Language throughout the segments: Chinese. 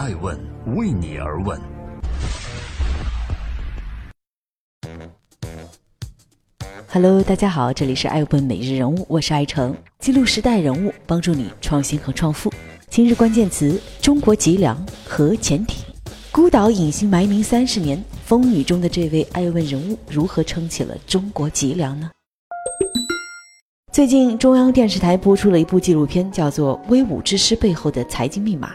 爱问为你而问。Hello，大家好，这里是爱问每日人物，我是爱成，记录时代人物，帮助你创新和创富。今日关键词：中国脊梁核潜艇。孤岛隐姓埋名三十年，风雨中的这位爱问人物如何撑起了中国脊梁呢？最近，中央电视台播出了一部纪录片，叫做《威武之师背后的财经密码》。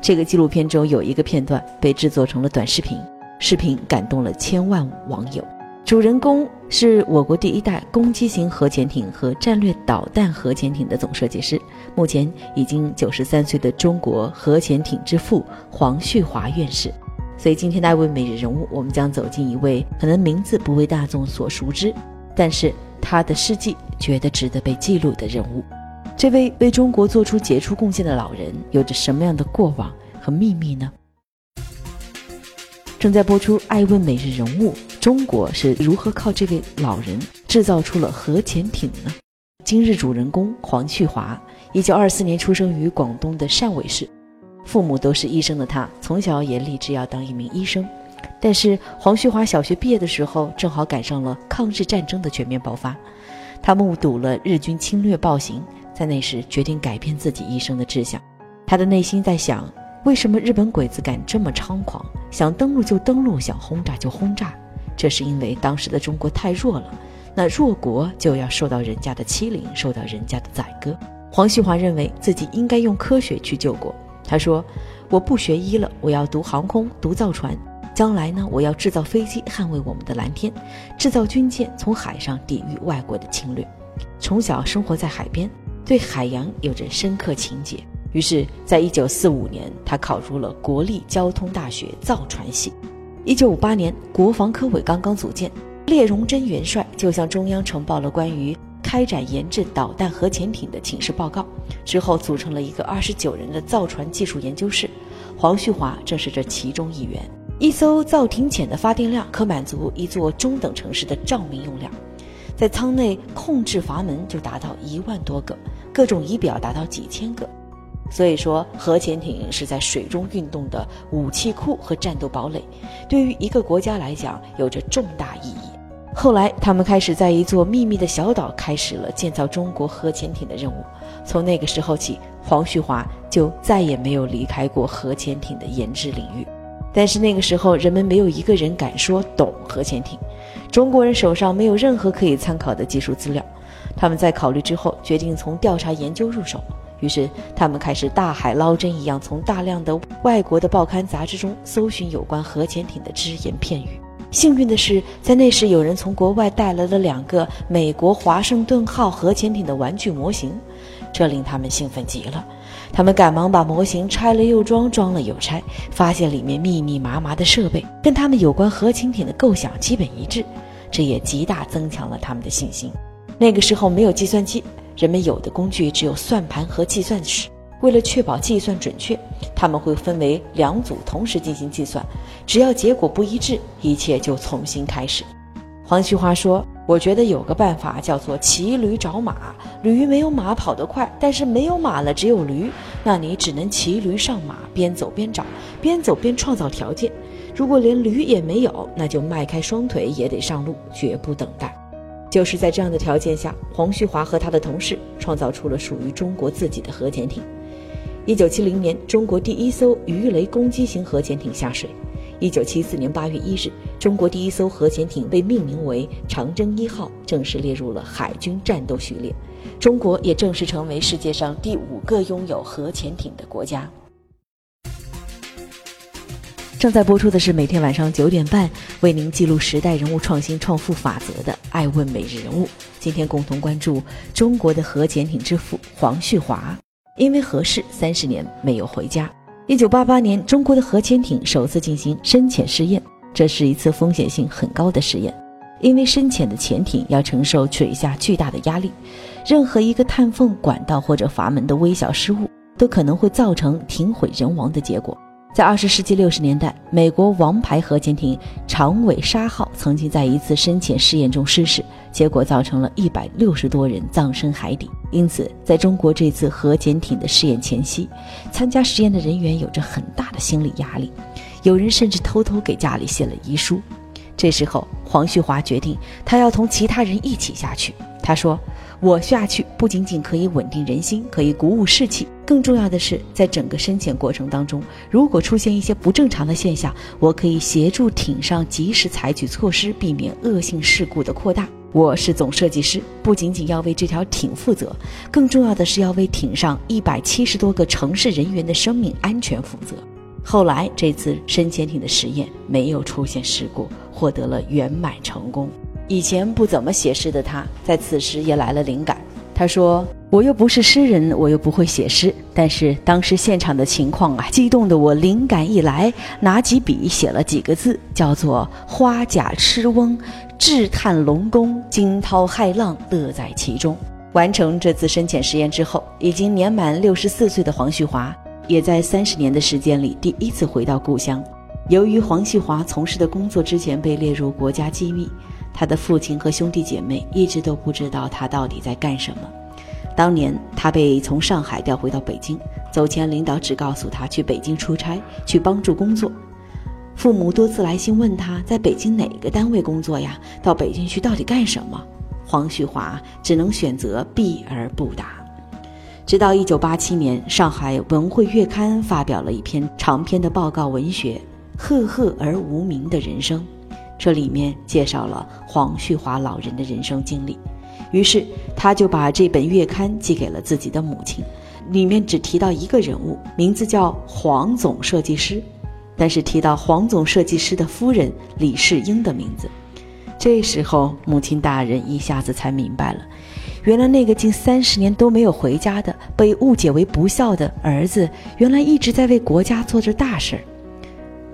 这个纪录片中有一个片段被制作成了短视频，视频感动了千万网友。主人公是我国第一代攻击型核潜艇和战略导弹核潜艇的总设计师，目前已经九十三岁的中国核潜艇之父黄旭华院士。所以今天的爱问每日人物，我们将走进一位可能名字不为大众所熟知，但是他的事迹觉得值得被记录的人物。这位为中国做出杰出贡献的老人，有着什么样的过往和秘密呢？正在播出《爱问每日人物》，中国是如何靠这位老人制造出了核潜艇呢？今日主人公黄旭华，一九二四年出生于广东的汕尾市，父母都是医生的他，从小也立志要当一名医生。但是黄旭华小学毕业的时候，正好赶上了抗日战争的全面爆发，他目睹了日军侵略暴行，在那时决定改变自己一生的志向。他的内心在想。为什么日本鬼子敢这么猖狂？想登陆就登陆，想轰炸就轰炸？这是因为当时的中国太弱了，那弱国就要受到人家的欺凌，受到人家的宰割。黄旭华认为自己应该用科学去救国。他说：“我不学医了，我要读航空，读造船。将来呢，我要制造飞机，捍卫我们的蓝天；制造军舰，从海上抵御外国的侵略。”从小生活在海边，对海洋有着深刻情结。于是，在一九四五年，他考入了国立交通大学造船系。一九五八年，国防科委刚刚组建，聂荣臻元帅就向中央呈报了关于开展研制导弹核潜艇的请示报告。之后，组成了一个二十九人的造船技术研究室，黄旭华正是这其中一员。一艘造艇潜的发电量可满足一座中等城市的照明用量，在舱内控制阀门就达到一万多个，各种仪表达到几千个。所以说，核潜艇是在水中运动的武器库和战斗堡垒，对于一个国家来讲有着重大意义。后来，他们开始在一座秘密的小岛开始了建造中国核潜艇的任务。从那个时候起，黄旭华就再也没有离开过核潜艇的研制领域。但是那个时候，人们没有一个人敢说懂核潜艇，中国人手上没有任何可以参考的技术资料。他们在考虑之后，决定从调查研究入手。于是，他们开始大海捞针一样，从大量的外国的报刊杂志中搜寻有关核潜艇的只言片语。幸运的是，在那时有人从国外带来了两个美国华盛顿号核潜艇的玩具模型，这令他们兴奋极了。他们赶忙把模型拆了又装，装了又拆，发现里面密密麻麻的设备跟他们有关核潜艇的构想基本一致，这也极大增强了他们的信心。那个时候没有计算机。人们有的工具只有算盘和计算尺。为了确保计算准确，他们会分为两组同时进行计算。只要结果不一致，一切就重新开始。黄旭华说：“我觉得有个办法叫做骑驴找马。驴没有马跑得快，但是没有马了，只有驴，那你只能骑驴上马，边走边找，边走边创造条件。如果连驴也没有，那就迈开双腿也得上路，绝不等待。”就是在这样的条件下，黄旭华和他的同事创造出了属于中国自己的核潜艇。一九七零年，中国第一艘鱼雷攻击型核潜艇下水。一九七四年八月一日，中国第一艘核潜艇被命名为“长征一号”，正式列入了海军战斗序列。中国也正式成为世界上第五个拥有核潜艇的国家。正在播出的是每天晚上九点半为您记录时代人物创新创富法则的《爱问每日人物》。今天共同关注中国的核潜艇之父黄旭华，因为核事三十年没有回家。一九八八年，中国的核潜艇首次进行深潜试验，这是一次风险性很高的试验，因为深潜的潜艇要承受水下巨大的压力，任何一个探缝管道或者阀门的微小失误，都可能会造成停毁人亡的结果。在二十世纪六十年代，美国王牌核潜艇长尾鲨号曾经在一次深潜试验中失事，结果造成了一百六十多人葬身海底。因此，在中国这次核潜艇的试验前夕，参加实验的人员有着很大的心理压力，有人甚至偷偷给家里写了遗书。这时候，黄旭华决定他要同其他人一起下去。他说。我下去不仅仅可以稳定人心，可以鼓舞士气，更重要的是，在整个深潜过程当中，如果出现一些不正常的现象，我可以协助艇上及时采取措施，避免恶性事故的扩大。我是总设计师，不仅仅要为这条艇负责，更重要的是要为艇上一百七十多个城市人员的生命安全负责。后来，这次深潜艇的实验没有出现事故，获得了圆满成功。以前不怎么写诗的他，在此时也来了灵感。他说：“我又不是诗人，我又不会写诗，但是当时现场的情况啊，激动的我灵感一来，拿起笔写了几个字，叫做‘花甲痴翁，志探龙宫，惊涛骇浪，乐在其中’。完成这次深潜实验之后，已经年满六十四岁的黄旭华，也在三十年的时间里第一次回到故乡。由于黄旭华从事的工作之前被列入国家机密。”他的父亲和兄弟姐妹一直都不知道他到底在干什么。当年他被从上海调回到北京，走前领导只告诉他去北京出差，去帮助工作。父母多次来信问他在北京哪个单位工作呀？到北京去到底干什么？黄旭华只能选择避而不答。直到1987年，上海文汇月刊发表了一篇长篇的报告文学《赫赫而无名的人生》。这里面介绍了黄旭华老人的人生经历，于是他就把这本月刊寄给了自己的母亲。里面只提到一个人物，名字叫黄总设计师，但是提到黄总设计师的夫人李世英的名字。这时候，母亲大人一下子才明白了，原来那个近三十年都没有回家的、被误解为不孝的儿子，原来一直在为国家做着大事儿。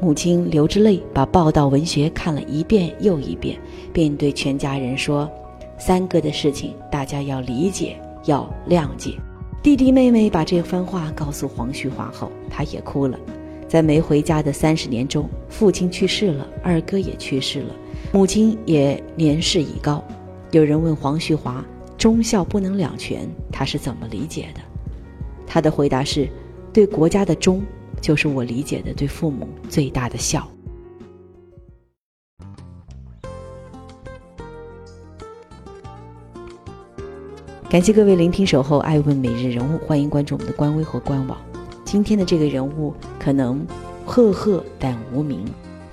母亲流着泪把报道文学看了一遍又一遍，便对全家人说：“三哥的事情，大家要理解，要谅解。”弟弟妹妹把这番话告诉黄旭华后，他也哭了。在没回家的三十年中，父亲去世了，二哥也去世了，母亲也年事已高。有人问黄旭华：“忠孝不能两全，他是怎么理解的？”他的回答是：“对国家的忠。”就是我理解的对父母最大的孝。感谢各位聆听《守候爱问每日人物》，欢迎关注我们的官微和官网。今天的这个人物可能赫赫但无名。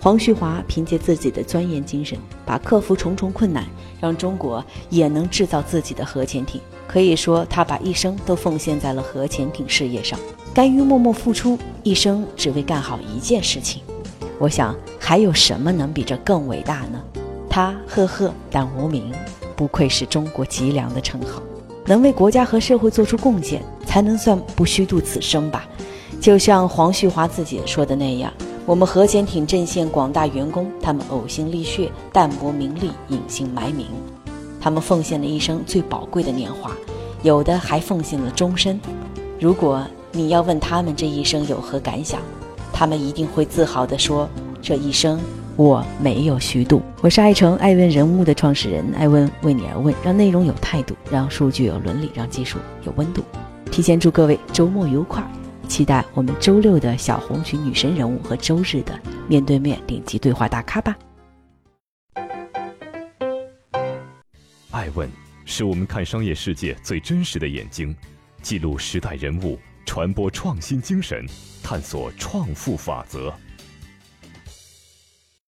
黄旭华凭借自己的钻研精神，把克服重重困难，让中国也能制造自己的核潜艇。可以说，他把一生都奉献在了核潜艇事业上。甘于默默付出一生，只为干好一件事情。我想，还有什么能比这更伟大呢？他赫赫但无名，不愧是中国脊梁的称号。能为国家和社会做出贡献，才能算不虚度此生吧。就像黄旭华自己说的那样，我们核潜艇阵线广大员工，他们呕心沥血、淡泊名利、隐姓埋名，他们奉献了一生最宝贵的年华，有的还奉献了终身。如果你要问他们这一生有何感想，他们一定会自豪地说：“这一生我没有虚度。”我是爱成爱问人物的创始人，爱问为你而问，让内容有态度，让数据有伦理，让技术有温度。提前祝各位周末愉快，期待我们周六的小红裙女神人物和周日的面对面顶级对话大咖吧。爱问是我们看商业世界最真实的眼睛，记录时代人物。传播创新精神，探索创富法则。